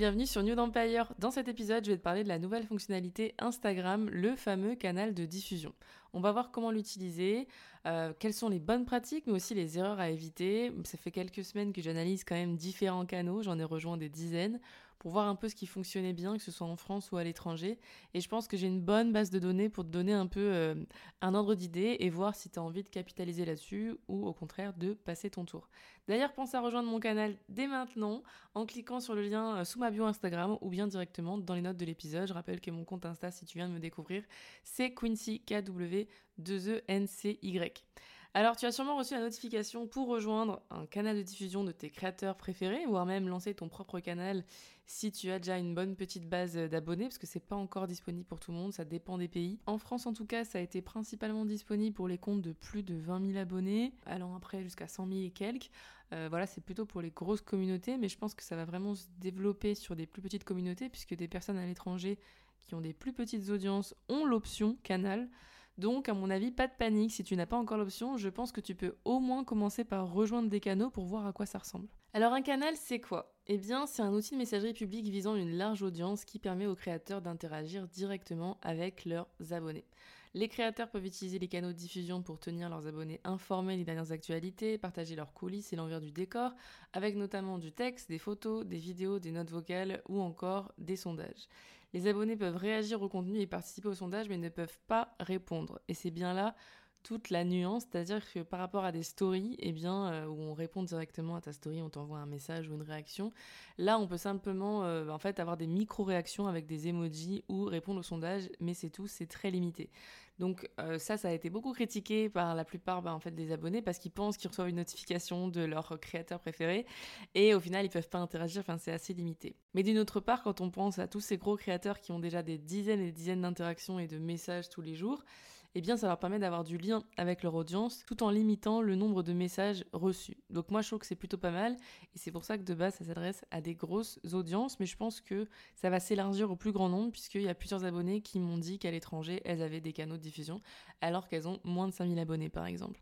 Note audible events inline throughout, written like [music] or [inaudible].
Bienvenue sur New Empire. Dans cet épisode, je vais te parler de la nouvelle fonctionnalité Instagram, le fameux canal de diffusion. On va voir comment l'utiliser, euh, quelles sont les bonnes pratiques, mais aussi les erreurs à éviter. Ça fait quelques semaines que j'analyse quand même différents canaux, j'en ai rejoint des dizaines, pour voir un peu ce qui fonctionnait bien, que ce soit en France ou à l'étranger. Et je pense que j'ai une bonne base de données pour te donner un peu euh, un ordre d'idée et voir si tu as envie de capitaliser là-dessus ou au contraire de passer ton tour. D'ailleurs, pense à rejoindre mon canal dès maintenant en cliquant sur le lien euh, sous ma bio Instagram ou bien directement dans les notes de l'épisode. Je rappelle que mon compte Insta, si tu viens de me découvrir, c'est Quincy KW 2ENCY. Alors, tu as sûrement reçu la notification pour rejoindre un canal de diffusion de tes créateurs préférés, voire même lancer ton propre canal si tu as déjà une bonne petite base d'abonnés, parce que c'est pas encore disponible pour tout le monde, ça dépend des pays. En France, en tout cas, ça a été principalement disponible pour les comptes de plus de 20 000 abonnés, allant après jusqu'à 100 000 et quelques. Euh, voilà, c'est plutôt pour les grosses communautés, mais je pense que ça va vraiment se développer sur des plus petites communautés, puisque des personnes à l'étranger qui ont des plus petites audiences ont l'option canal. Donc, à mon avis, pas de panique. Si tu n'as pas encore l'option, je pense que tu peux au moins commencer par rejoindre des canaux pour voir à quoi ça ressemble. Alors, un canal, c'est quoi? Eh bien, c'est un outil de messagerie publique visant une large audience qui permet aux créateurs d'interagir directement avec leurs abonnés. Les créateurs peuvent utiliser les canaux de diffusion pour tenir leurs abonnés informés des dernières actualités, partager leurs coulisses et l'envers du décor, avec notamment du texte, des photos, des vidéos, des notes vocales ou encore des sondages. Les abonnés peuvent réagir au contenu et participer au sondage mais ne peuvent pas répondre. Et c'est bien là toute la nuance, c'est-à-dire que par rapport à des stories, eh bien, euh, où on répond directement à ta story, on t'envoie un message ou une réaction, là, on peut simplement, euh, en fait, avoir des micro-réactions avec des emojis ou répondre au sondage, mais c'est tout, c'est très limité. Donc euh, ça, ça a été beaucoup critiqué par la plupart, bah, en fait, des abonnés parce qu'ils pensent qu'ils reçoivent une notification de leur créateur préféré et au final, ils peuvent pas interagir. Enfin, c'est assez limité. Mais d'une autre part, quand on pense à tous ces gros créateurs qui ont déjà des dizaines et des dizaines d'interactions et de messages tous les jours, eh bien ça leur permet d'avoir du lien avec leur audience tout en limitant le nombre de messages reçus. Donc moi je trouve que c'est plutôt pas mal et c'est pour ça que de base ça s'adresse à des grosses audiences mais je pense que ça va s'élargir au plus grand nombre puisqu'il y a plusieurs abonnés qui m'ont dit qu'à l'étranger elles avaient des canaux de diffusion alors qu'elles ont moins de 5000 abonnés par exemple.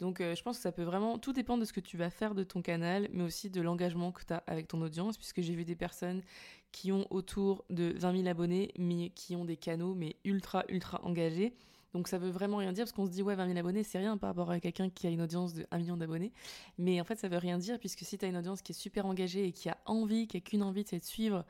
Donc euh, je pense que ça peut vraiment, tout dépend de ce que tu vas faire de ton canal, mais aussi de l'engagement que tu as avec ton audience, puisque j'ai vu des personnes qui ont autour de 20 000 abonnés, mais qui ont des canaux, mais ultra, ultra engagés. Donc ça veut vraiment rien dire parce qu'on se dit ouais 20 000 abonnés c'est rien par rapport à quelqu'un qui a une audience de 1 million d'abonnés. Mais en fait ça veut rien dire puisque si tu as une audience qui est super engagée et qui a envie, qui a qu'une envie c'est de suivre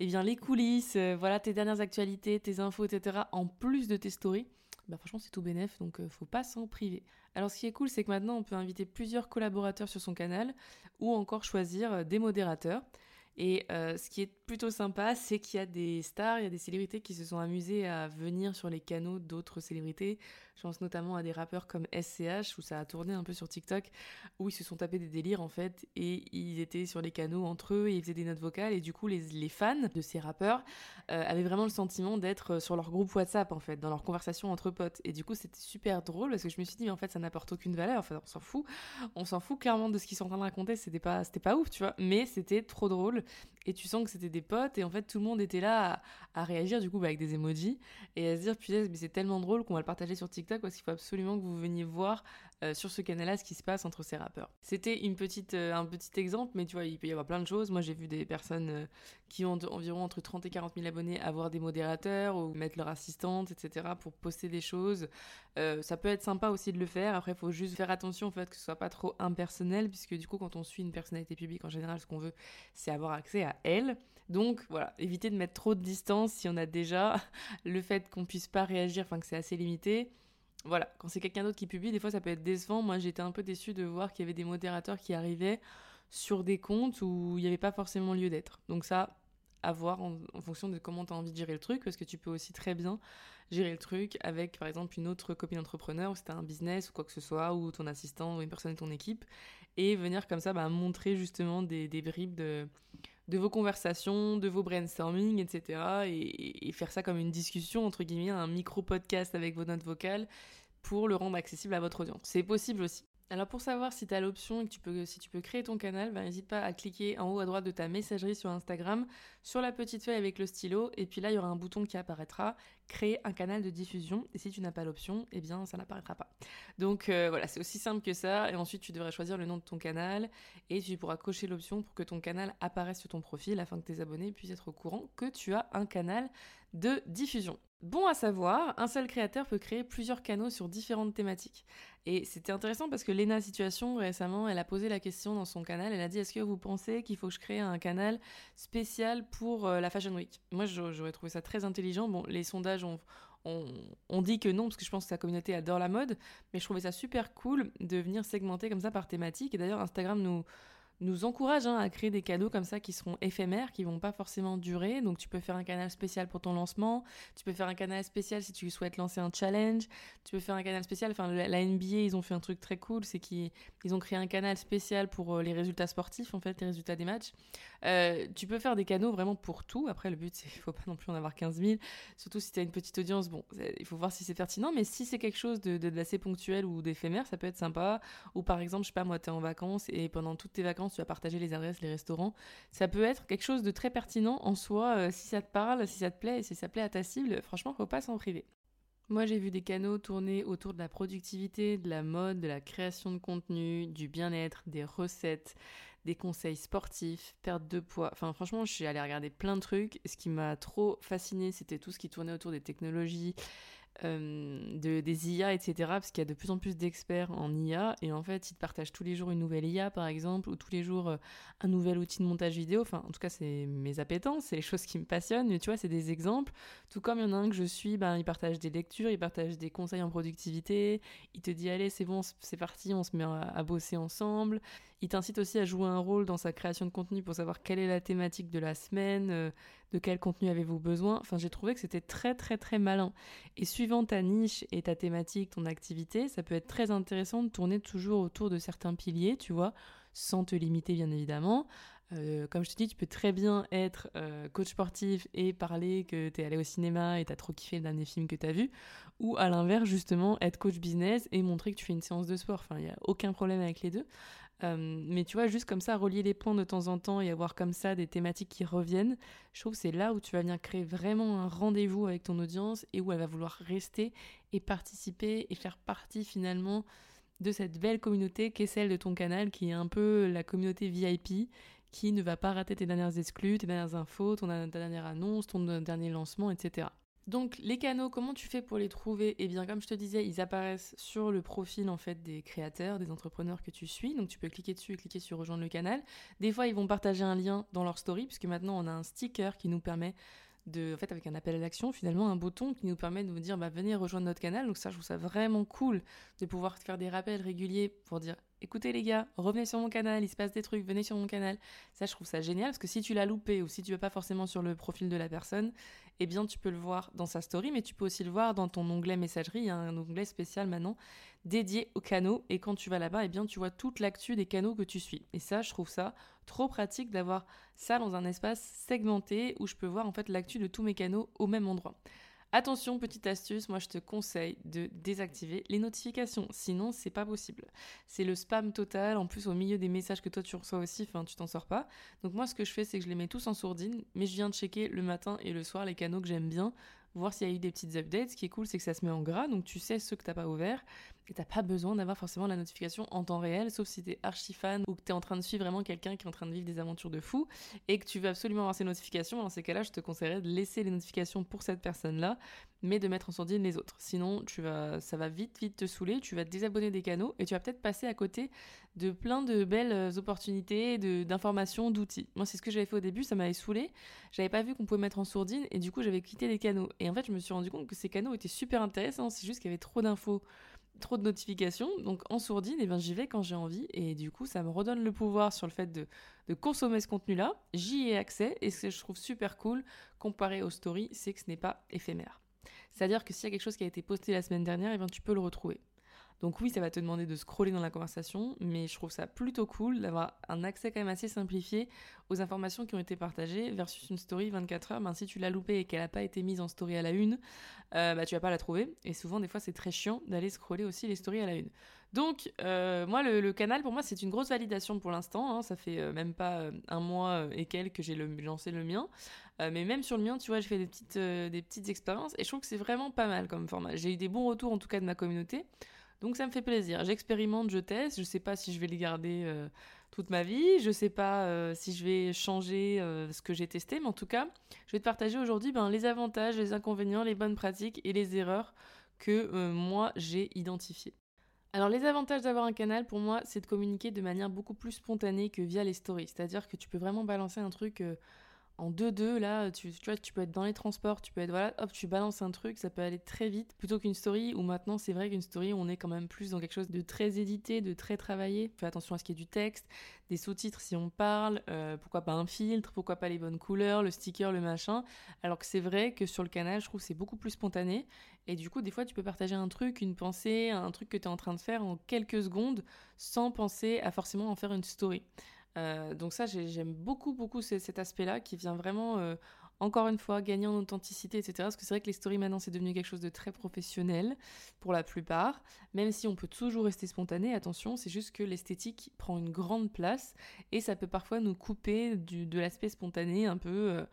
eh bien les coulisses, euh, voilà tes dernières actualités, tes infos, etc. en plus de tes stories, bah franchement c'est tout bénef donc euh, faut pas s'en priver. Alors ce qui est cool c'est que maintenant on peut inviter plusieurs collaborateurs sur son canal ou encore choisir euh, des modérateurs. Et euh, ce qui est plutôt sympa, c'est qu'il y a des stars, il y a des célébrités qui se sont amusées à venir sur les canaux d'autres célébrités. Je pense notamment à des rappeurs comme SCH, où ça a tourné un peu sur TikTok, où ils se sont tapés des délires en fait, et ils étaient sur les canaux entre eux, et ils faisaient des notes vocales, et du coup les, les fans de ces rappeurs euh, avaient vraiment le sentiment d'être sur leur groupe WhatsApp en fait, dans leur conversation entre potes. Et du coup c'était super drôle, parce que je me suis dit, mais en fait ça n'apporte aucune valeur, enfin on s'en fout, on s'en fout clairement de ce qu'ils sont en train de raconter, c'était pas, c'était pas ouf, tu vois, mais c'était trop drôle et tu sens que c'était des potes et en fait tout le monde était là à, réagir du coup bah, avec des emojis et à se dire putain mais c'est tellement drôle qu'on va le partager sur TikTok parce qu'il faut absolument que vous veniez voir euh, sur ce canal-là ce qui se passe entre ces rappeurs. C'était une petite euh, un petit exemple mais tu vois il peut y avoir plein de choses. Moi j'ai vu des personnes euh, qui ont environ entre 30 et 40 000 abonnés avoir des modérateurs ou mettre leur assistante etc pour poster des choses. ça peut être sympa aussi de le faire. Après il faut juste faire attention en fait que ce soit pas trop impersonnel puisque du coup quand on suit une personnalité publique en général ce qu'on veut c'est avoir accès à elle. Donc voilà, éviter de mettre trop de distance si on a déjà [laughs] le fait qu'on puisse pas réagir, enfin que c'est assez limité. Voilà, quand c'est quelqu'un d'autre qui publie, des fois ça peut être décevant. Moi j'étais un peu déçue de voir qu'il y avait des modérateurs qui arrivaient sur des comptes où il n'y avait pas forcément lieu d'être. Donc ça, à voir en, fonction de comment tu as envie de gérer le truc, parce que tu peux aussi très bien gérer le truc avec, par exemple, une autre copine entrepreneur, ou si un business ou quoi que ce soit, ou ton assistant ou une personne de ton équipe, et venir comme ça bah, montrer justement des bribes de, de vos conversations, de vos brainstorming, etc. Et, et, faire ça comme une discussion, entre guillemets, un micro-podcast avec vos notes vocales pour le rendre accessible à votre audience. C'est possible aussi. Alors pour savoir si tu as l'option et que tu peux, si tu peux créer ton canal, bah, n'hésite pas à cliquer en haut à droite de ta messagerie sur Instagram, sur la petite feuille avec le stylo, et puis là il y aura un bouton qui apparaîtra, créer un canal de diffusion, et si tu n'as pas l'option, eh bien ça n'apparaîtra pas. Donc euh, voilà, c'est aussi simple que ça, et ensuite tu devrais choisir le nom de ton canal, et tu pourras cocher l'option pour que ton canal apparaisse sur ton profil afin que tes abonnés puissent être au courant que tu as un canal de diffusion. Bon à savoir, un seul créateur peut créer plusieurs canaux sur différentes thématiques. Et c'était intéressant parce que Lena Situation, récemment, elle a posé la question dans son canal. Elle a dit Est-ce que vous pensez qu'il faut que je crée un canal spécial pour euh, la Fashion Week? Moi, j'aurais trouvé ça très intelligent. Bon, les sondages ont, on, dit que non, parce que je pense que sa communauté adore la mode, mais je trouvais ça super cool de venir segmenter comme ça par thématique. Et d'ailleurs, Instagram nous, nous encourage hein, à créer des cadeaux comme ça qui seront éphémères, qui vont pas forcément durer. Donc tu peux faire un canal spécial pour ton lancement, tu peux faire un canal spécial si tu souhaites lancer un challenge, tu peux faire un canal spécial. Enfin, la NBA, ils ont fait un truc très cool, c'est qu'ils ont créé un canal spécial pour euh, les résultats sportifs, en fait, les résultats des matchs. Euh, tu peux faire des canaux vraiment pour tout. Après, le but, c'est qu'il faut pas non plus en avoir 15 000. Surtout si tu as une petite audience, bon, il faut voir si c'est pertinent. Mais si c'est quelque chose de, ponctuel ou d'éphémère, ça peut être sympa. Ou par exemple, je sais pas, moi, tu es en vacances et pendant toutes tes vacances, tu vas partager les adresses, les restaurants. Ça peut être quelque chose de très pertinent en soi. Euh, si ça te parle, si ça te plaît si ça plaît à ta cible, franchement, faut pas s'en priver. Moi, j'ai vu des canaux tourner autour de la productivité, de la mode, de la création de contenu, du bien-être, des recettes, des conseils sportifs, perte de poids. Enfin, franchement, je suis allée regarder plein de trucs. Ce qui m'a trop fasciné, c'était tout ce qui tournait autour des technologies, euh, de, des IA, etc. Parce qu'il y a de plus en plus d'experts en IA. Et en fait, ils te partagent tous les jours une nouvelle IA, par exemple, ou tous les jours euh, un nouvel outil de montage vidéo. Enfin, en tout cas, c'est mes appétences, c'est les [laughs] choses qui me passionnent. Mais tu vois, c'est des exemples. Tout comme il y en a un que je suis, ben, il partage des lectures, il partage des conseils en productivité. Il te dit, allez, c'est bon, c'est parti, on se met à, bosser ensemble. Il t'incite aussi à jouer un rôle dans sa création de contenu pour savoir quelle est la thématique de la semaine, euh, de quel contenu avez-vous besoin. Enfin, j'ai trouvé que c'était très très très malin. Et suivant ta niche et ta thématique, ton activité, ça peut être très intéressant de tourner toujours autour de certains piliers, tu vois, sans te limiter bien évidemment. Euh, comme je te dis, tu peux très bien être euh, coach sportif et parler que tu es allé au cinéma et tu as trop kiffé le dernier film que tu as vu, ou à l'inverse, justement, être coach business et montrer que tu fais une séance de sport. Enfin, il n'y a aucun problème avec les deux. Euh, mais tu vois, juste comme ça, relier les points de temps en temps et avoir comme ça des thématiques qui reviennent, je trouve que c'est là où tu vas venir créer vraiment un rendez-vous avec ton audience et où elle va vouloir rester et participer et faire partie finalement de cette belle communauté qu'est celle de ton canal, qui est un peu la communauté VIP, qui ne va pas rater tes dernières exclus, tes dernières infos, ton, ta dernière annonce, ton dernier lancement, etc. Donc les canaux, comment tu fais pour les trouver? Eh bien comme je te disais, ils apparaissent sur le profil en fait des créateurs, des entrepreneurs que tu suis. Donc tu peux cliquer dessus et cliquer sur rejoindre le canal. Des fois ils vont partager un lien dans leur story puisque maintenant on a un sticker qui nous permet de, en fait avec un appel à l'action finalement un bouton qui nous permet de vous dire bah venez rejoindre notre canal. Donc ça je trouve ça vraiment cool de pouvoir faire des rappels réguliers pour dire écoutez les gars, revenez sur mon canal, il se passe des trucs, venez sur mon canal. Ça, je trouve ça génial parce que si tu l'as loupé ou si tu veux pas forcément sur le profil de la personne, eh bien, tu peux le voir dans sa story, mais tu peux aussi le voir dans ton onglet messagerie. Il y a un onglet spécial maintenant dédié aux canaux. Et quand tu vas là-bas, eh bien, tu vois toute l'actu des canaux que tu suis. Et ça, je trouve ça trop pratique d'avoir ça dans un espace segmenté où je peux voir en fait l'actu de tous mes canaux au même endroit. Attention, petite astuce, moi je te conseille de désactiver les notifications, sinon c'est pas possible. C'est le spam total, en plus au milieu des messages que toi tu reçois aussi, tu t'en sors pas. Donc moi ce que je fais c'est que je les mets tous en sourdine, mais je viens de checker le matin et le soir les canaux que j'aime bien voir s'il y a eu des petites updates. Ce qui est cool, c'est que ça se met en gras, donc tu sais ceux que t'as pas ouverts, et t'as pas besoin d'avoir forcément la notification en temps réel, sauf si t'es archi fan ou que t'es en train de suivre vraiment quelqu'un qui est en train de vivre des aventures de fou, et que tu veux absolument avoir ces notifications. Dans ces cas-là, je te conseillerais de laisser les notifications pour cette personne-là, mais de mettre en sourdine les autres. Sinon, ça va vite, vite te saouler, tu vas te désabonner des canaux, et tu vas peut-être passer à côté de plein de belles opportunités, d'informations, d'outils. Moi, c'est ce que j'avais fait au début, ça m'avait saoulé. J'avais pas vu qu'on pouvait mettre en sourdine, et du coup, j'avais quitté les canaux. Et en fait, je me suis rendu compte que ces canaux étaient super intéressants. C'est juste qu'il y avait trop d'infos trop de notifications. Donc en sourdine, et eh ben, j'y vais quand j'ai envie. Et du coup, ça me redonne le pouvoir sur le fait de, consommer ce contenu-là. J'y ai accès. Et ce que je trouve super cool, comparé aux stories, c'est que ce n'est pas éphémère. C'est-à-dire que s'il y a quelque chose qui a été posté la semaine dernière, eh bien, tu peux le retrouver. Donc oui, ça va te demander de scroller dans la conversation, mais je trouve ça plutôt cool d'avoir un accès quand même assez simplifié aux informations qui ont été partagées versus une story 24 heures. Ben, si tu l'as loupée et qu'elle n'a pas été mise en story à la une, euh, bah, tu vas pas la trouver. Et souvent, des fois, c'est très chiant d'aller scroller aussi les stories à la une. Donc, euh, moi, le, canal, pour moi, c'est une grosse validation pour l'instant. Hein. Ça fait euh, même pas un mois et quelques que j'ai lancé le mien. mais même sur le mien, tu vois, j'ai fait des petites, des petites expériences et je trouve que c'est vraiment pas mal comme format. J'ai eu des bons retours, en tout cas, de ma communauté. Donc ça me fait plaisir. J'expérimente, je teste. Je sais pas si je vais les garder euh, toute ma vie. Je sais pas euh, si je vais changer euh, ce que j'ai testé. Mais en tout cas, je vais te partager aujourd'hui ben, les avantages, les inconvénients, les bonnes pratiques et les erreurs que moi j'ai identifiées. Alors les avantages d'avoir un canal pour moi, c'est de communiquer de manière beaucoup plus spontanée que via les stories. C'est-à-dire que tu peux vraiment balancer un truc en 2-2, là, tu, vois, tu peux être dans les transports, tu peux être, voilà, hop, tu balances un truc, ça peut aller très vite, plutôt qu'une story où maintenant, c'est vrai qu'une story, on est quand même plus dans quelque chose de très édité, de très travaillé. Fais attention à ce qu'il y ait du texte, des sous-titres si on parle, euh, pourquoi pas un filtre, pourquoi pas les bonnes couleurs, le sticker, le machin. Alors que c'est vrai que sur le canal, je trouve c'est beaucoup plus spontané. Et du coup, des fois, tu peux partager un truc, une pensée, un truc que tu es en train de faire en quelques secondes sans penser à forcément en faire une story. Euh, donc ça, j'aime beaucoup, beaucoup cet aspect-là qui vient vraiment, euh, encore une fois, gagner en authenticité, etc. Parce que c'est vrai que les stories maintenant, c'est devenu quelque chose de très professionnel pour la plupart. Même si on peut toujours rester spontané, attention, c'est juste que l'esthétique prend une grande place et ça peut parfois nous couper de l'aspect spontané un peu... Euh,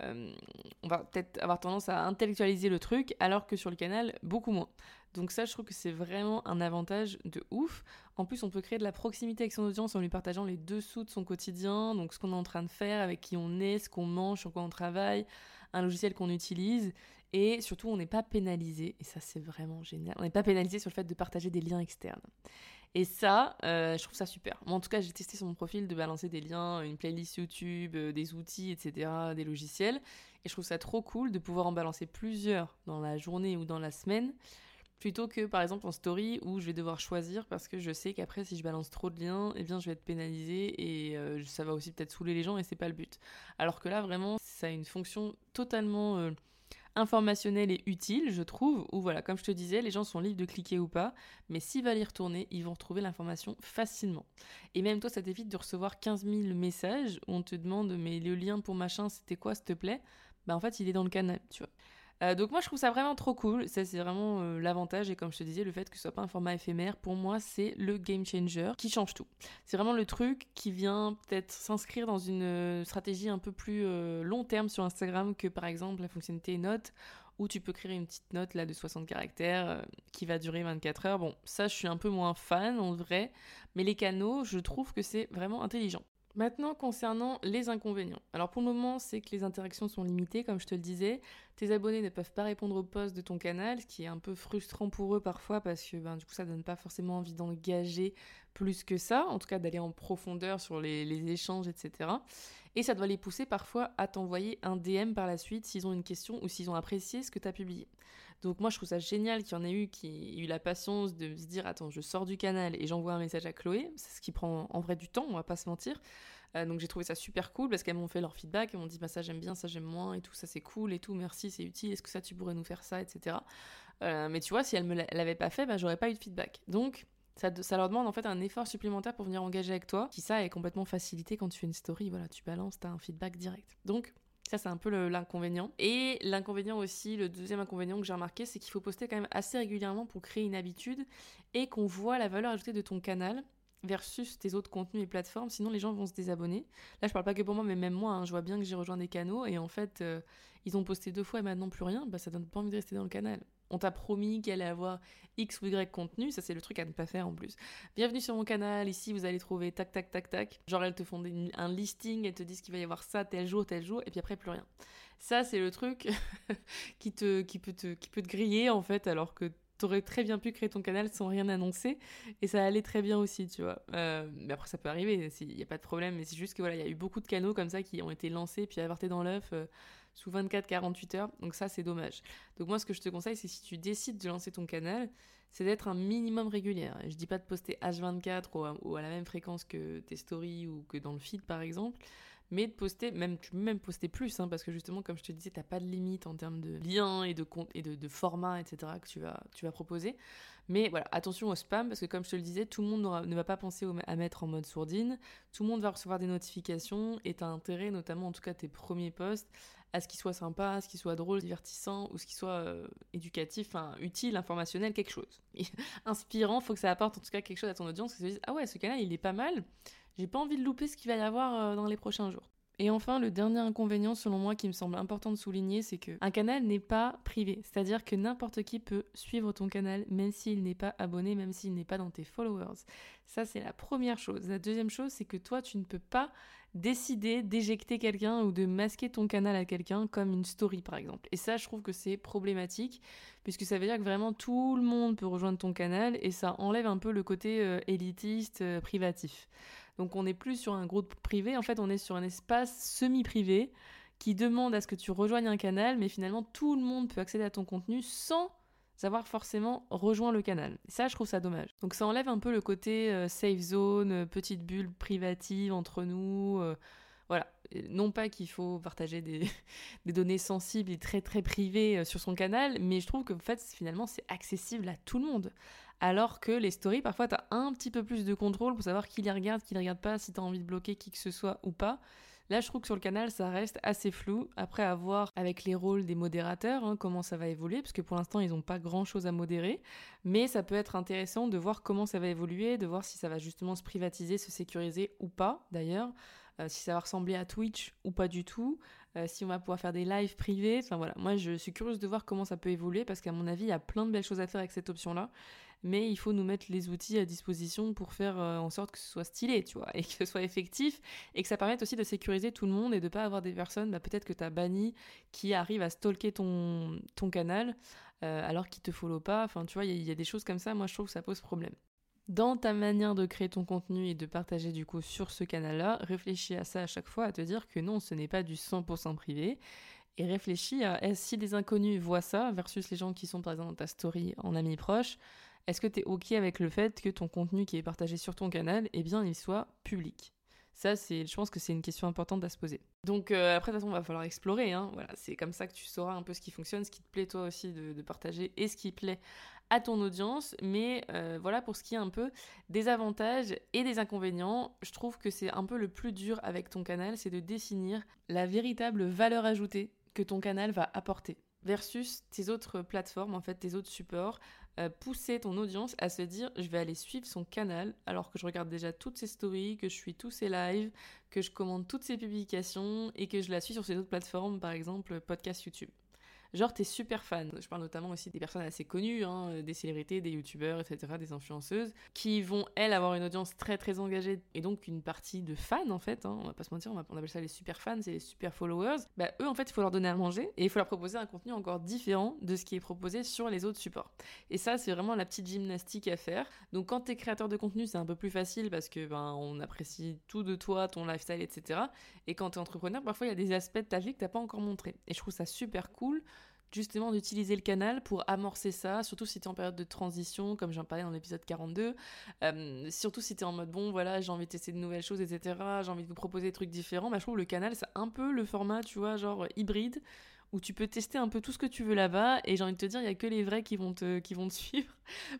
on va peut-être avoir tendance à intellectualiser le truc, alors que sur le canal, beaucoup moins. Donc ça, je trouve que c'est vraiment un avantage de ouf. En plus, on peut créer de la proximité avec son audience en lui partageant les dessous de son quotidien, donc ce qu'on est en train de faire, avec qui on est, ce qu'on mange, sur quoi on travaille, un logiciel qu'on utilise. Et surtout, on n'est pas pénalisé, et ça c'est vraiment génial, on n'est pas pénalisé sur le fait de partager des liens externes. Et ça, euh, je trouve ça super. Moi, en tout cas, j'ai testé sur mon profil de balancer des liens, une playlist YouTube, euh, des outils, etc., des logiciels. Et je trouve ça trop cool de pouvoir en balancer plusieurs dans la journée ou dans la semaine plutôt que par exemple en story où je vais devoir choisir parce que je sais qu'après si je balance trop de liens, eh bien je vais être pénalisé et euh, ça va aussi peut-être saouler les gens et c'est pas le but. Alors que là vraiment ça a une fonction totalement informationnelle et utile, je trouve, où voilà, comme je te disais, les gens sont libres de cliquer ou pas, mais s'ils veulent y retourner, ils vont retrouver l'information facilement. Et même toi, ça t'évite de recevoir 15 000 messages où on te demande mais le lien pour machin, c'était quoi, s'il te plaît? Bah en fait, il est dans le canal, tu vois. Euh, donc moi je trouve ça vraiment trop cool, ça c'est vraiment euh, l'avantage et comme je te disais le fait que ce soit pas un format éphémère pour moi c'est le game changer qui change tout. C'est vraiment le truc qui vient peut-être s'inscrire dans une euh, stratégie un peu plus long terme sur Instagram que par exemple la fonctionnalité note où tu peux créer une petite note là de 60 caractères qui va durer 24 heures. Bon, ça je suis un peu moins fan en vrai, mais les canaux, je trouve que c'est vraiment intelligent. Maintenant, concernant les inconvénients. Alors pour le moment, c'est que les interactions sont limitées, comme je te le disais. Tes abonnés ne peuvent pas répondre aux posts de ton canal, ce qui est un peu frustrant pour eux parfois parce que ben, du coup, ça donne pas forcément envie d'engager plus que ça, en tout cas d'aller en profondeur sur les, les, échanges, etc. Et ça doit les pousser parfois à t'envoyer un DM par la suite s'ils ont une question ou s'ils ont apprécié ce que tu as publié. Donc moi je trouve ça génial qu'il y en ait eu qui aient eu la patience de se dire attends je sors du canal et j'envoie un message à Chloé, c'est ce qui prend en vrai du temps, on va pas se mentir. Euh, donc j'ai trouvé ça super cool parce qu'elles m'ont fait leur feedback, elles m'ont dit bah ça j'aime bien, ça j'aime moins et tout, ça c'est cool et tout, merci c'est utile, est-ce que ça tu pourrais nous faire ça, etc. Euh, mais tu vois si elles me l'avaient pas fait, bah j'aurais pas eu de feedback. Donc ça, leur demande en fait un effort supplémentaire pour venir engager avec toi, qui ça est complètement facilité quand tu fais une story, voilà, tu balances, t'as un feedback direct. Donc ça, c'est un peu l'inconvénient. Et l'inconvénient aussi, le deuxième inconvénient que j'ai remarqué, c'est qu'il faut poster quand même assez régulièrement pour créer une habitude et qu'on voit la valeur ajoutée de ton canal versus tes autres contenus et plateformes, sinon les gens vont se désabonner. Là, je parle pas que pour moi, mais même moi, hein, je vois bien que j'ai rejoint des canaux et en fait, euh, ils ont posté deux fois et maintenant plus rien, bah ça donne pas envie de rester dans le canal. On t'a promis qu'elle allait avoir X ou Y contenu, ça c'est le truc à ne pas faire en plus. Bienvenue sur mon canal, ici vous allez trouver tac tac tac tac. Genre elles te font un listing, elles te disent qu'il va y avoir ça tel jour, tel jour, et puis après plus rien. Ça c'est le truc [laughs] qui, te, qui, peut te, qui peut te griller en fait, alors que t'aurais très bien pu créer ton canal sans rien annoncer et ça allait très bien aussi, tu vois. Euh, mais après, ça peut arriver, il n'y a pas de problème, mais c'est juste que voilà, il y a eu beaucoup de canaux comme ça qui ont été lancés puis avortés dans l'œuf euh, sous 24-48 heures, donc ça, c'est dommage. Donc, moi, ce que je te conseille, c'est si tu décides de lancer ton canal, c'est d'être un minimum régulier. Je dis pas de poster H24 ou à, ou à la même fréquence que tes stories ou que dans le feed, par exemple mais de poster, même, tu peux même poster plus, hein, parce que justement, comme je te disais, tu n'as pas de limite en termes de liens et de, et de, de format, etc., que tu vas, tu vas proposer. Mais voilà, attention au spam, parce que comme je te le disais, tout le monde ne va pas penser à mettre en mode sourdine, tout le monde va recevoir des notifications, et tu as intérêt, notamment en tout cas tes premiers posts, à ce qu'ils soient sympa, à ce qu'ils soient drôle, divertissant, ou ce qu'ils soit euh, éducatif, enfin, utile, informationnel, quelque chose. [laughs] Inspirant, faut que ça apporte en tout cas quelque chose à ton audience, que te dises, ah ouais, ce canal, il est pas mal, j'ai pas envie de louper ce qu'il va y avoir euh, dans les prochains jours. Et enfin, le dernier inconvénient selon moi qui me semble important de souligner, c'est que un canal n'est pas privé. C'est-à-dire que n'importe qui peut suivre ton canal même s'il n'est pas abonné, même s'il n'est pas dans tes followers. Ça, c'est la première chose. La deuxième chose, c'est que toi, tu ne peux pas décider d'éjecter quelqu'un ou de masquer ton canal à quelqu'un comme une story par exemple. Et ça, je trouve que c'est problématique puisque ça veut dire que vraiment tout le monde peut rejoindre ton canal et ça enlève un peu le côté euh, élitiste, euh, privatif. Donc on n'est plus sur un groupe privé, en fait on est sur un espace semi-privé qui demande à ce que tu rejoignes un canal, mais finalement tout le monde peut accéder à ton contenu sans avoir forcément rejoint le canal. ça, je trouve ça dommage. Donc ça enlève un peu le côté euh, safe zone, euh, petite bulle privative entre nous. Euh, voilà. Non pas qu'il faut partager des, [laughs] des, données sensibles et très très privées sur son canal, mais je trouve que en fait, finalement, c'est accessible à tout le monde. Alors que les stories, parfois, tu as un petit peu plus de contrôle pour savoir qui les regarde, qui les regarde pas, si tu as envie de bloquer qui que ce soit ou pas. Là, je trouve que sur le canal, ça reste assez flou. Après, à voir avec les rôles des modérateurs, hein, comment ça va évoluer, parce que pour l'instant, ils n'ont pas grand-chose à modérer. Mais ça peut être intéressant de voir comment ça va évoluer, de voir si ça va justement se privatiser, se sécuriser ou pas, d'ailleurs. Euh, si ça va ressembler à Twitch ou pas du tout, euh, si on va pouvoir faire des lives privés. Enfin voilà, moi je suis curieuse de voir comment ça peut évoluer parce qu'à mon avis, il y a plein de belles choses à faire avec cette option-là mais il faut nous mettre les outils à disposition pour faire euh, en sorte que ce soit stylé, tu vois, [laughs] et que ce soit effectif, et que ça permette aussi de sécuriser tout le monde et de pas avoir des personnes, bah, peut-être que tu as banni, qui arrivent à stalker ton, ton canal, euh, alors qu'ils te follow pas, enfin tu vois, il y, a des choses comme ça, moi je trouve que ça pose problème. Dans ta manière de créer ton contenu et de partager du coup sur ce canal-là, réfléchis à ça à chaque fois, à te dire que non, ce n'est pas du 100% privé, et réfléchis à si des inconnus voient ça versus les gens qui sont par exemple dans ta story en amis proches, est-ce que tu es OK avec le fait que ton contenu qui est partagé sur ton canal, eh bien, il soit public? Ça, c'est, je pense que c'est une question importante à se poser. Donc euh, après, de toute façon, il va falloir explorer. Hein. Voilà, c'est comme ça que tu sauras un peu ce qui fonctionne, ce qui te plaît toi aussi de, partager et ce qui plaît à ton audience. Mais euh, voilà pour ce qui est un peu des avantages et des inconvénients. Je trouve que c'est un peu le plus dur avec ton canal, c'est de définir la véritable valeur ajoutée que ton canal va apporter versus tes autres plateformes, en fait, tes autres supports, pousser ton audience à se dire je vais aller suivre son canal alors que je regarde déjà toutes ses stories, que je suis tous ses lives, que je commande toutes ses publications et que je la suis sur ses autres plateformes, par exemple podcast YouTube. Genre, t'es super fan. Je parle notamment aussi des personnes assez connues, hein, des célébrités, des youtubeurs, etc., des influenceuses, qui vont, elles, avoir une audience très très engagée et donc une partie de fans, en fait. Hein, on va pas se mentir, on, appelle ça les super fans, c'est les super followers. Bah, eux, en fait, il faut leur donner à manger et il faut leur proposer un contenu encore différent de ce qui est proposé sur les autres supports. Et ça, c'est vraiment la petite gymnastique à faire. Donc, quand t'es créateur de contenu, c'est un peu plus facile parce que ben, on apprécie tout de toi, ton lifestyle, etc. Et quand t'es entrepreneur, parfois, il y a des aspects de ta vie que t'as pas encore montré. Et je trouve ça super cool justement d'utiliser le canal pour amorcer ça, surtout si tu es en période de transition, comme j'en parlais dans l'épisode 42, euh, surtout si tu es en mode bon voilà j'ai envie de tester de nouvelles choses, etc., j'ai envie de vous proposer des trucs différents, bah, je trouve le canal c'est un peu le format, tu vois, genre hybride, où tu peux tester un peu tout ce que tu veux là-bas, et j'ai envie de te dire, il y a que les vrais qui vont te, qui vont te [laughs] suivre,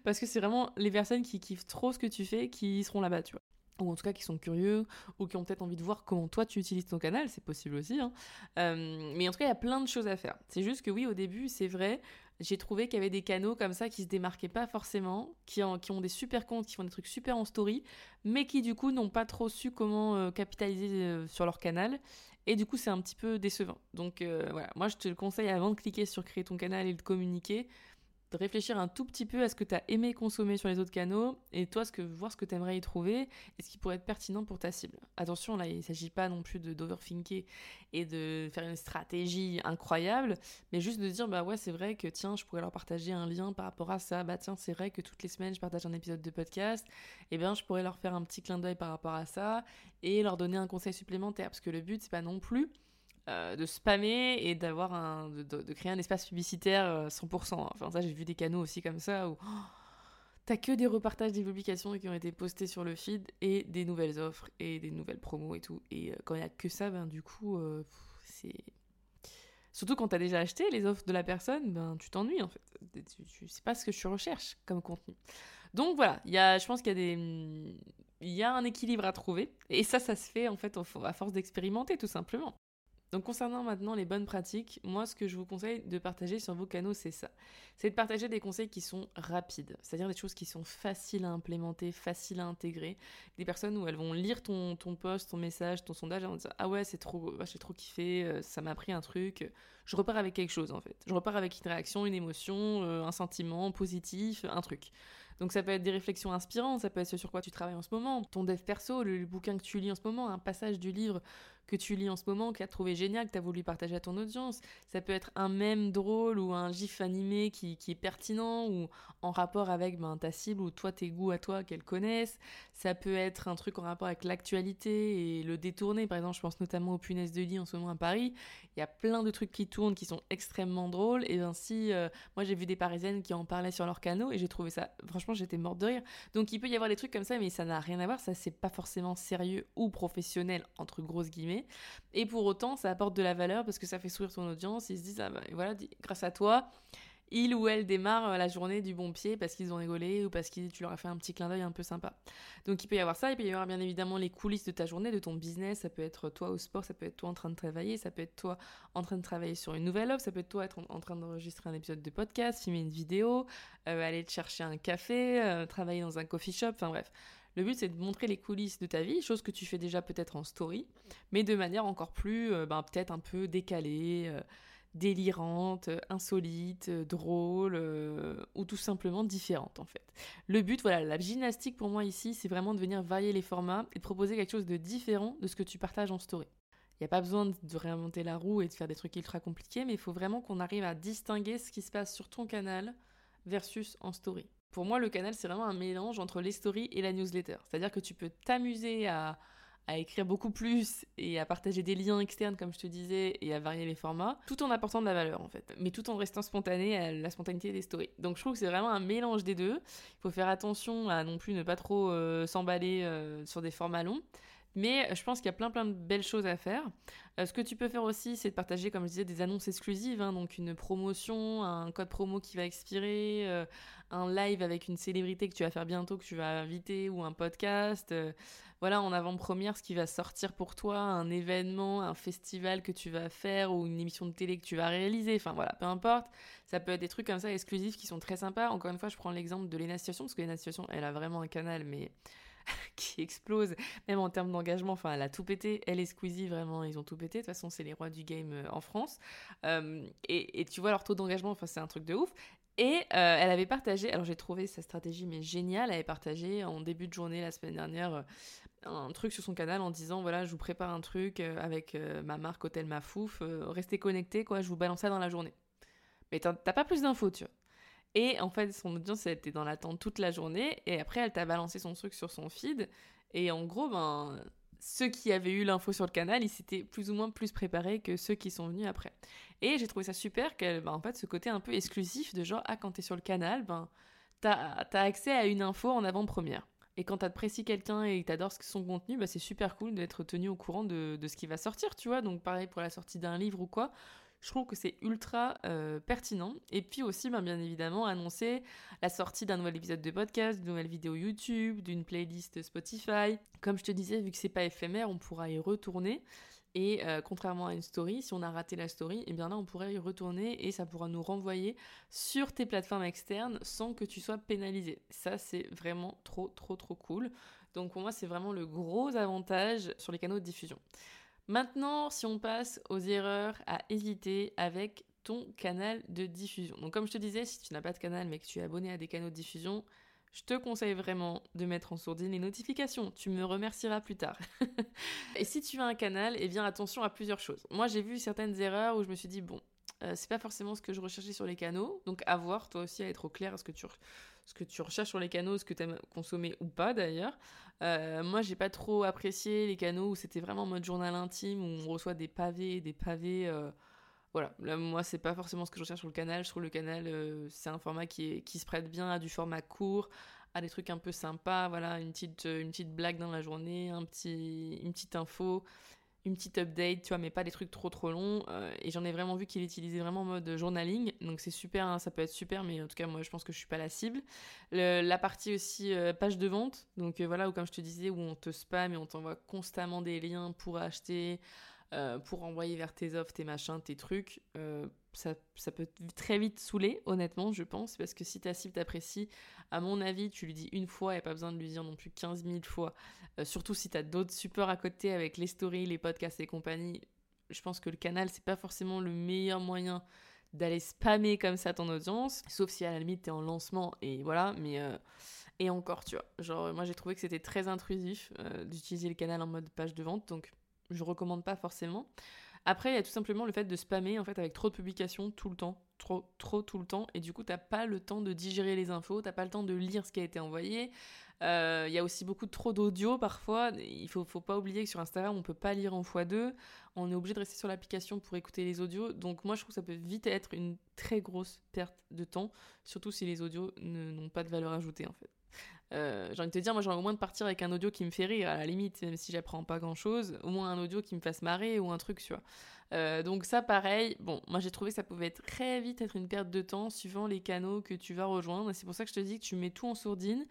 parce que c'est vraiment les personnes qui kiffent trop ce que tu fais qui seront là-bas, tu vois ou en tout cas qui sont curieux, ou qui ont peut-être envie de voir comment toi tu utilises ton canal, c'est possible aussi. Hein. Euh, mais en tout cas, il y a plein de choses à faire. C'est juste que oui, au début, c'est vrai, j'ai trouvé qu'il y avait des canaux comme ça qui se démarquaient pas forcément, qui, qui ont des super comptes, qui font des trucs super en story, mais qui du coup n'ont pas trop su comment euh, capitaliser euh, sur leur canal. Et du coup, c'est un petit peu décevant. Donc voilà, moi je te le conseille avant de cliquer sur créer ton canal et de communiquer, de réfléchir un tout petit peu à ce que tu as aimé consommer sur les autres canaux et toi, ce que, voir ce que tu aimerais y trouver et ce qui pourrait être pertinent pour ta cible. Attention, là, il ne s'agit pas non plus d'overthinker et de faire une stratégie incroyable, mais juste de dire, bah ouais, c'est vrai que tiens, je pourrais leur partager un lien par rapport à ça. Bah tiens, c'est vrai que toutes les semaines, je partage un épisode de podcast. Et eh bien, je pourrais leur faire un petit clin d'œil par rapport à ça et leur donner un conseil supplémentaire. Parce que le but, c'est pas non plus euh, de spammer et d'avoir un de, créer un espace publicitaire 100%. Euh, enfin ça j'ai vu des canaux aussi comme ça où oh, t'as que des repartages des publications qui ont été postées sur le feed et des nouvelles offres et des nouvelles promos et tout. Et euh, quand il y a que ça, ben du coup c'est surtout quand t'as déjà acheté les offres de la personne, ben tu t'ennuies en fait. Tu, tu sais pas ce que tu recherches comme contenu. Donc voilà, il y a, je pense qu'il y a des il y a un équilibre à trouver et ça ça se fait en fait à force d'expérimenter tout simplement. Donc concernant maintenant les bonnes pratiques, moi ce que je vous conseille de partager sur vos canaux, c'est ça. C'est de partager des conseils qui sont rapides, c'est-à-dire des choses qui sont faciles à implémenter, faciles à intégrer. Des personnes où elles vont lire ton, ton post, ton message, ton sondage, et vont dire Ah ouais, c'est trop, j'ai trop kiffé, euh, ça m'a pris un truc. Je repars avec quelque chose en fait. Je repars avec une réaction, une émotion, euh, un sentiment positif, un truc. Donc ça peut être des réflexions inspirantes, ça peut être ce sur quoi tu travailles en ce moment, ton dev perso, le bouquin que tu lis en ce moment, un passage du livre que tu lis en ce moment, que tu as trouvé génial, que tu as voulu partager à ton audience. Ça peut être un mème drôle ou un gif animé qui, est pertinent ou en rapport avec ben, ta cible ou toi, tes goûts à toi qu'elle connaissent. Ça peut être un truc en rapport avec l'actualité et le détourner. Par exemple, je pense notamment aux punaises de lit en ce moment à Paris. Il y a plein de trucs qui tournent qui sont extrêmement drôles. Et ainsi, euh, moi j'ai vu des parisiennes qui en parlaient sur leur canaux et j'ai trouvé ça, franchement, j'étais morte de rire. Donc il peut y avoir des trucs comme ça, mais ça n'a rien à voir. Ça, c'est pas forcément sérieux ou professionnel, entre grosses guillemets et pour autant, ça apporte de la valeur parce que ça fait sourire ton audience. Ils se disent, ah bah, grâce à toi, il ou elle démarre euh, la journée du bon pied parce qu'ils ont rigolé ou parce que tu leur as fait un petit clin d'œil un peu sympa. Donc il peut y avoir ça, il peut y avoir bien évidemment les coulisses de ta journée, de ton business, ça peut être toi au sport, ça peut être toi en train de travailler, ça peut être toi en train de travailler sur une nouvelle offre, ça peut être toi en, train d'enregistrer un épisode de podcast, filmer une vidéo, euh, aller te chercher un café, euh, travailler dans un coffee shop, enfin bref. Le but, c'est de montrer les coulisses de ta vie, chose que tu fais déjà peut-être en story, mais de manière encore plus, euh, ben, peut-être un peu décalée, euh, délirante, insolite, drôle, euh, ou tout simplement différente en fait. Le but, voilà, la gymnastique pour moi ici, c'est vraiment de venir varier les formats et de proposer quelque chose de différent de ce que tu partages en story. Il n'y a pas besoin de réinventer la roue et de faire des trucs ultra compliqués, mais il faut vraiment qu'on arrive à distinguer ce qui se passe sur ton canal versus en story pour moi, le canal, c'est vraiment un mélange entre les stories et la newsletter. C'est-à-dire que tu peux t'amuser à, écrire beaucoup plus et à partager des liens externes, comme je te disais, et à varier les formats, tout en apportant de la valeur, en fait. Mais tout en restant spontané à la spontanéité des stories. Donc je trouve que c'est vraiment un mélange des deux. Il faut faire attention à non plus ne pas trop euh, s'emballer euh, sur des formats longs. Mais je pense qu'il y a plein plein de belles choses à faire. Euh, ce que tu peux faire aussi, c'est de partager, comme je disais, des annonces exclusives, hein, donc une promotion, un code promo qui va expirer, euh, un live avec une célébrité que tu vas faire bientôt, que tu vas inviter, ou un podcast. Euh, voilà, en avant-première, ce qui va sortir pour toi, un événement, un festival que tu vas faire, ou une émission de télé que tu vas réaliser. Enfin voilà, peu importe. Ça peut être des trucs comme ça exclusifs qui sont très sympas. Encore une fois, je prends l'exemple de Lena Situation, parce que Lena Situation, elle a vraiment un canal, mais [laughs] qui explose, même en termes d'engagement. Enfin, elle a tout pété. Elle et Squeezie, vraiment, ils ont tout pété. De toute façon, c'est les rois du game euh, en France. Euh, et, tu vois leur taux d'engagement, enfin, c'est un truc de ouf. Et euh, elle avait partagé, alors j'ai trouvé sa stratégie mais géniale, elle avait partagé en début de journée la semaine dernière un truc sur son canal en disant voilà je vous prépare un truc avec ma marque Hôtel Mafouf, restez connectés quoi, je vous balance ça dans la journée. Mais t'as pas plus d'infos tu vois. Et en fait, son audience, était dans l'attente toute la journée. Et après, elle t'a balancé son truc sur son feed. Et en gros, ben, ceux qui avaient eu l'info sur le canal, ils s'étaient plus ou moins plus préparés que ceux qui sont venus après. Et j'ai trouvé ça super qu'elle, ben, en fait, ce côté un peu exclusif de genre, ah, quand t'es sur le canal, ben, t'as as accès à une info en avant-première. Et quand t'apprécies quelqu'un et t'adores son contenu, ben, c'est super cool d'être tenu au courant de, de, ce qui va sortir, tu vois. Donc pareil pour la sortie d'un livre ou quoi. Je trouve que c'est ultra euh, pertinent. Et puis aussi, ben, bien évidemment, annoncer la sortie d'un nouvel épisode de podcast, d'une nouvelle vidéo YouTube, d'une playlist Spotify. Comme je te disais, vu que c'est pas éphémère, on pourra y retourner. Et euh, contrairement à une story, si on a raté la story, et eh bien là on pourrait y retourner et ça pourra nous renvoyer sur tes plateformes externes sans que tu sois pénalisé. Ça c'est vraiment trop trop trop cool. Donc pour moi c'est vraiment le gros avantage sur les canaux de diffusion. Maintenant, si on passe aux erreurs à éviter avec ton canal de diffusion. Donc comme je te disais, si tu n'as pas de canal mais que tu es abonné à des canaux de diffusion, je te conseille vraiment de mettre en sourdine les notifications. Tu me remercieras plus tard. [laughs] et si tu as un canal, eh bien attention à plusieurs choses. Moi j'ai vu certaines erreurs où je me suis dit bon, euh, c'est pas forcément ce que je recherchais sur les canaux. Donc à voir, toi aussi, à être au clair ce que tu, ce que tu recherches sur les canaux, ce que tu aimes consommer ou pas d'ailleurs. Euh, moi, j'ai pas trop apprécié les canaux où c'était vraiment en mode journal intime, où on reçoit des pavés, des pavés. Euh, voilà, là, moi, c'est pas forcément ce que je recherche sur le canal. Je trouve le canal, c'est un format qui, est, qui se prête bien à du format court, à des trucs un peu sympas. Voilà, une petite, une petite blague dans la journée, un petit, une petite info une petite update, tu vois, mais pas des trucs trop trop longs. Euh, et j'en ai vraiment vu qu'il utilisait vraiment en mode journaling. Donc c'est super, hein, ça peut être super, mais en tout cas, moi je pense que je suis pas la cible. la partie aussi euh, page de vente, donc euh, voilà, où comme je te disais, où on te spam et on t'envoie constamment des liens pour acheter, pour envoyer vers tes offres, tes machins, tes trucs. Ça, peut très vite saouler, honnêtement, je pense, parce que si ta cible t'apprécie, à mon avis, tu lui dis une fois et pas besoin de lui dire non plus 15 000 fois. Euh, surtout si tu as d'autres supports à côté avec les stories, les podcasts et compagnie. Je pense que le canal, c'est pas forcément le meilleur moyen d'aller spammer comme ça ton audience. Sauf si à la limite, tu es en lancement et voilà. Mais. Euh, et encore, tu vois. Genre, moi, j'ai trouvé que c'était très intrusif euh, d'utiliser le canal en mode page de vente. Donc, je recommande pas forcément. Après, il y a tout simplement le fait de spammer en fait avec trop de publications tout le temps, trop, trop tout le temps, et du coup, t'as pas le temps de digérer les infos, t'as pas le temps de lire ce qui a été envoyé. Euh, il y a aussi beaucoup trop d'audio parfois. Il faut, faut pas oublier que sur Instagram, on peut pas lire en x2. On est obligé de rester sur l'application pour écouter les audios. Donc moi, je trouve que ça peut vite être une très grosse perte de temps, surtout si les audios n'ont pas de valeur ajoutée en fait. Euh, j'ai envie de te dire, moi j'aurais au moins de partir avec un audio qui me fait rire, à la limite, même si j'apprends pas grand chose, au moins un audio qui me fasse marrer ou un truc, tu vois. Euh, donc ça, pareil, bon, moi j'ai trouvé que ça pouvait très vite être une perte de temps suivant les canaux que tu vas rejoindre. C'est pour ça que je te dis que tu mets tout en sourdine,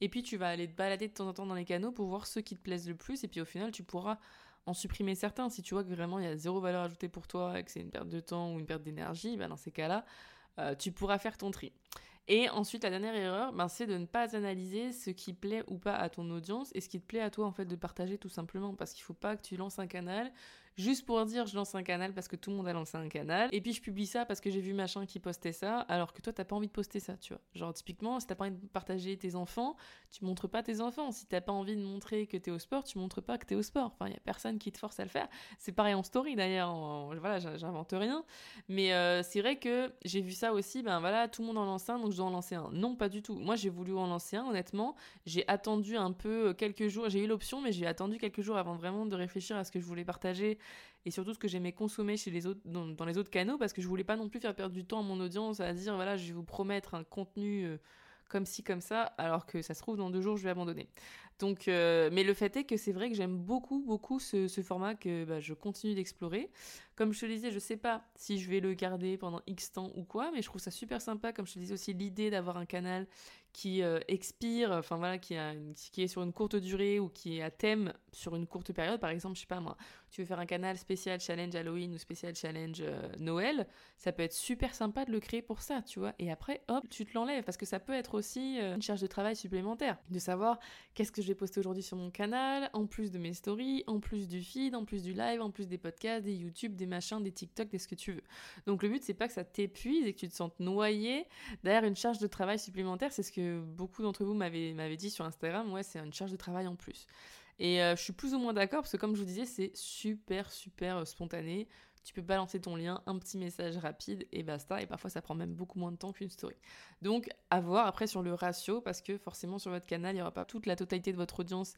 et puis tu vas aller te balader de temps en temps dans les canaux pour voir ceux qui te plaisent le plus, et puis au final tu pourras en supprimer certains. Si tu vois que vraiment il y a zéro valeur ajoutée pour toi, et que c'est une perte de temps ou une perte d'énergie, bah dans ces cas-là, euh, tu pourras faire ton tri. Et ensuite, la dernière erreur, ben, c'est de ne pas analyser ce qui plaît ou pas à ton audience et ce qui te plaît à toi en fait de partager tout simplement. Parce qu'il faut pas que tu lances un canal juste pour dire je lance un canal parce que tout le monde a lancé un canal. Et puis je publie ça parce que j'ai vu machin qui postait ça alors que toi t'as pas envie de poster ça tu vois. Genre typiquement si t'as pas envie de partager tes enfants tu montres pas tes enfants. Si t'as pas envie de montrer que t'es au sport tu montres pas que t'es au sport. Enfin y a personne qui te force à le faire. C'est pareil en story d'ailleurs. Voilà j'invente rien. Mais euh, c'est vrai que j'ai vu ça aussi ben voilà tout le monde en lance un donc je dois en lancer un. Non pas du tout. Moi j'ai voulu en lancer un honnêtement. J'ai attendu un peu quelques jours. J'ai eu l'option mais j'ai attendu quelques jours avant vraiment de réfléchir à ce que je voulais partager et surtout ce que j'aimais consommer chez les autres, dans, les autres canaux parce que je voulais pas non plus faire perdre du temps à mon audience à dire voilà, je vais vous promettre un contenu euh, comme ci, comme ça, alors que ça se trouve dans deux jours, je vais abandonner. Donc, euh, mais le fait est que c'est vrai que j'aime beaucoup, beaucoup ce, format que bah, je continue d'explorer. Comme je te disais, je sais pas si je vais le garder pendant X temps ou quoi, mais je trouve ça super sympa. Comme je te disais aussi, l'idée d'avoir un canal qui euh, expire, enfin voilà, qui, est sur une courte durée ou qui est à thème sur une courte période. Par exemple, je sais pas moi, tu veux faire un canal spécial challenge Halloween ou spécial challenge euh, Noël, ça peut être super sympa de le créer pour ça, tu vois. Et après, hop, tu te l'enlèves parce que ça peut être aussi une charge de travail supplémentaire, de savoir qu'est-ce que j'ai posté aujourd'hui sur mon canal, en plus de mes stories, en plus du feed, en plus du live, en plus des podcasts, des YouTube, des machins, des TikTok, des ce que tu veux. Donc le but, c'est pas que ça t'épuise et que tu te sentes noyé derrière une charge de travail supplémentaire. C'est ce que beaucoup d'entre vous m'avaient dit sur Instagram. Ouais, c'est une charge de travail en plus. Et euh, je suis plus ou moins d'accord parce que comme je vous disais, c'est super, super euh, spontané tu peux balancer ton lien, un petit message rapide et basta. Et parfois, ça prend même beaucoup moins de temps qu'une story. Donc, à voir après sur le ratio, parce que forcément, sur votre canal, il n'y aura pas toute la totalité de votre audience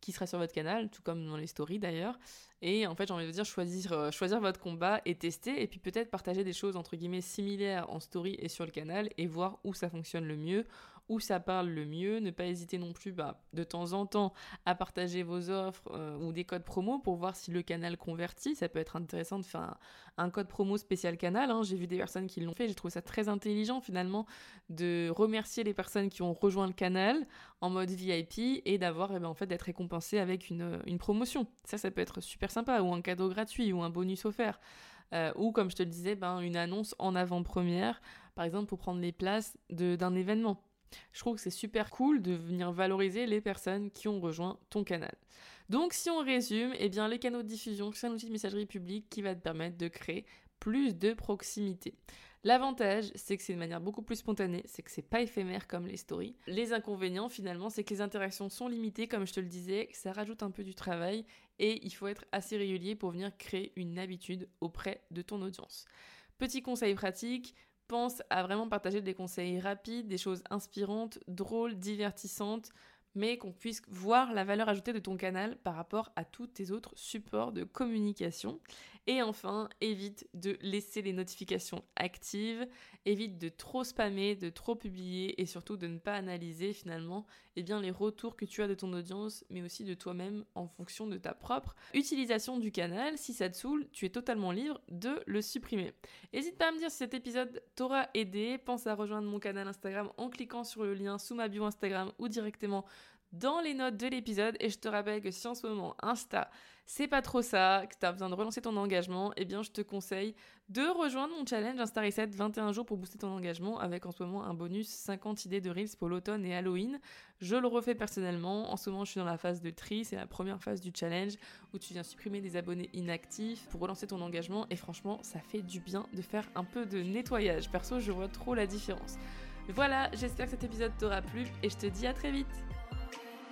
qui sera sur votre canal, tout comme dans les stories d'ailleurs. Et en fait, j'ai envie de dire choisir, euh, choisir votre combat et tester, et puis peut-être partager des choses entre guillemets similaires en story et sur le canal et voir où ça fonctionne le mieux, où ça parle le mieux. Ne pas hésiter non plus bah, de temps en temps à partager vos offres euh, ou des codes promo pour voir si le canal convertit. Ça peut être intéressant de faire un, code promo spécial canal. Hein. J'ai vu des personnes qui l'ont fait. J'ai trouvé ça très intelligent finalement de remercier les personnes qui ont rejoint le canal en mode VIP et d'avoir eh ben, en fait d'être récompensé avec une, une promotion. Ça, ça peut être super sympa ou un cadeau gratuit ou un bonus offert. Euh, ou comme je te le disais, ben, une annonce en avant-première, par exemple pour prendre les places d'un événement. Je trouve que c'est super cool de venir valoriser les personnes qui ont rejoint ton canal. Donc si on résume, eh bien les canaux de diffusion, c'est un outil de messagerie publique qui va te permettre de créer plus de proximité. L'avantage, c'est que c'est de manière beaucoup plus spontanée, c'est que c'est pas éphémère comme les stories. Les inconvénients, finalement, c'est que les interactions sont limitées, comme je te le disais, ça rajoute un peu du travail et il faut être assez régulier pour venir créer une habitude auprès de ton audience. Petit conseil pratique, pense à vraiment partager des conseils rapides, des choses inspirantes, drôles, divertissantes, mais qu'on puisse voir la valeur ajoutée de ton canal par rapport à tous tes autres supports de communication. Et enfin, évite de laisser les notifications actives, évite de trop spammer, de trop publier et surtout de ne pas analyser finalement eh bien, les retours que tu as de ton audience, mais aussi de toi-même en fonction de ta propre utilisation du canal. Si ça te saoule, tu es totalement libre de le supprimer. N'hésite pas à me dire si cet épisode t'aura aidé. Pense à rejoindre mon canal Instagram en cliquant sur le lien sous ma bio Instagram ou directement dans les notes de l'épisode. Et je te rappelle que si en ce moment Insta, c'est pas trop ça, que tu as besoin de relancer ton engagement, eh bien je te conseille de rejoindre mon challenge Insta Reset 21 jours pour booster ton engagement avec en ce moment un bonus 50 idées de Reels pour l'automne et Halloween. Je le refais personnellement. En ce moment, je suis dans la phase de tri. C'est la première phase du challenge où tu viens supprimer des abonnés inactifs pour relancer ton engagement. Et franchement, ça fait du bien de faire un peu de nettoyage. Perso, je vois trop la différence. Voilà, j'espère que cet épisode t'aura plu et je te dis à très vite.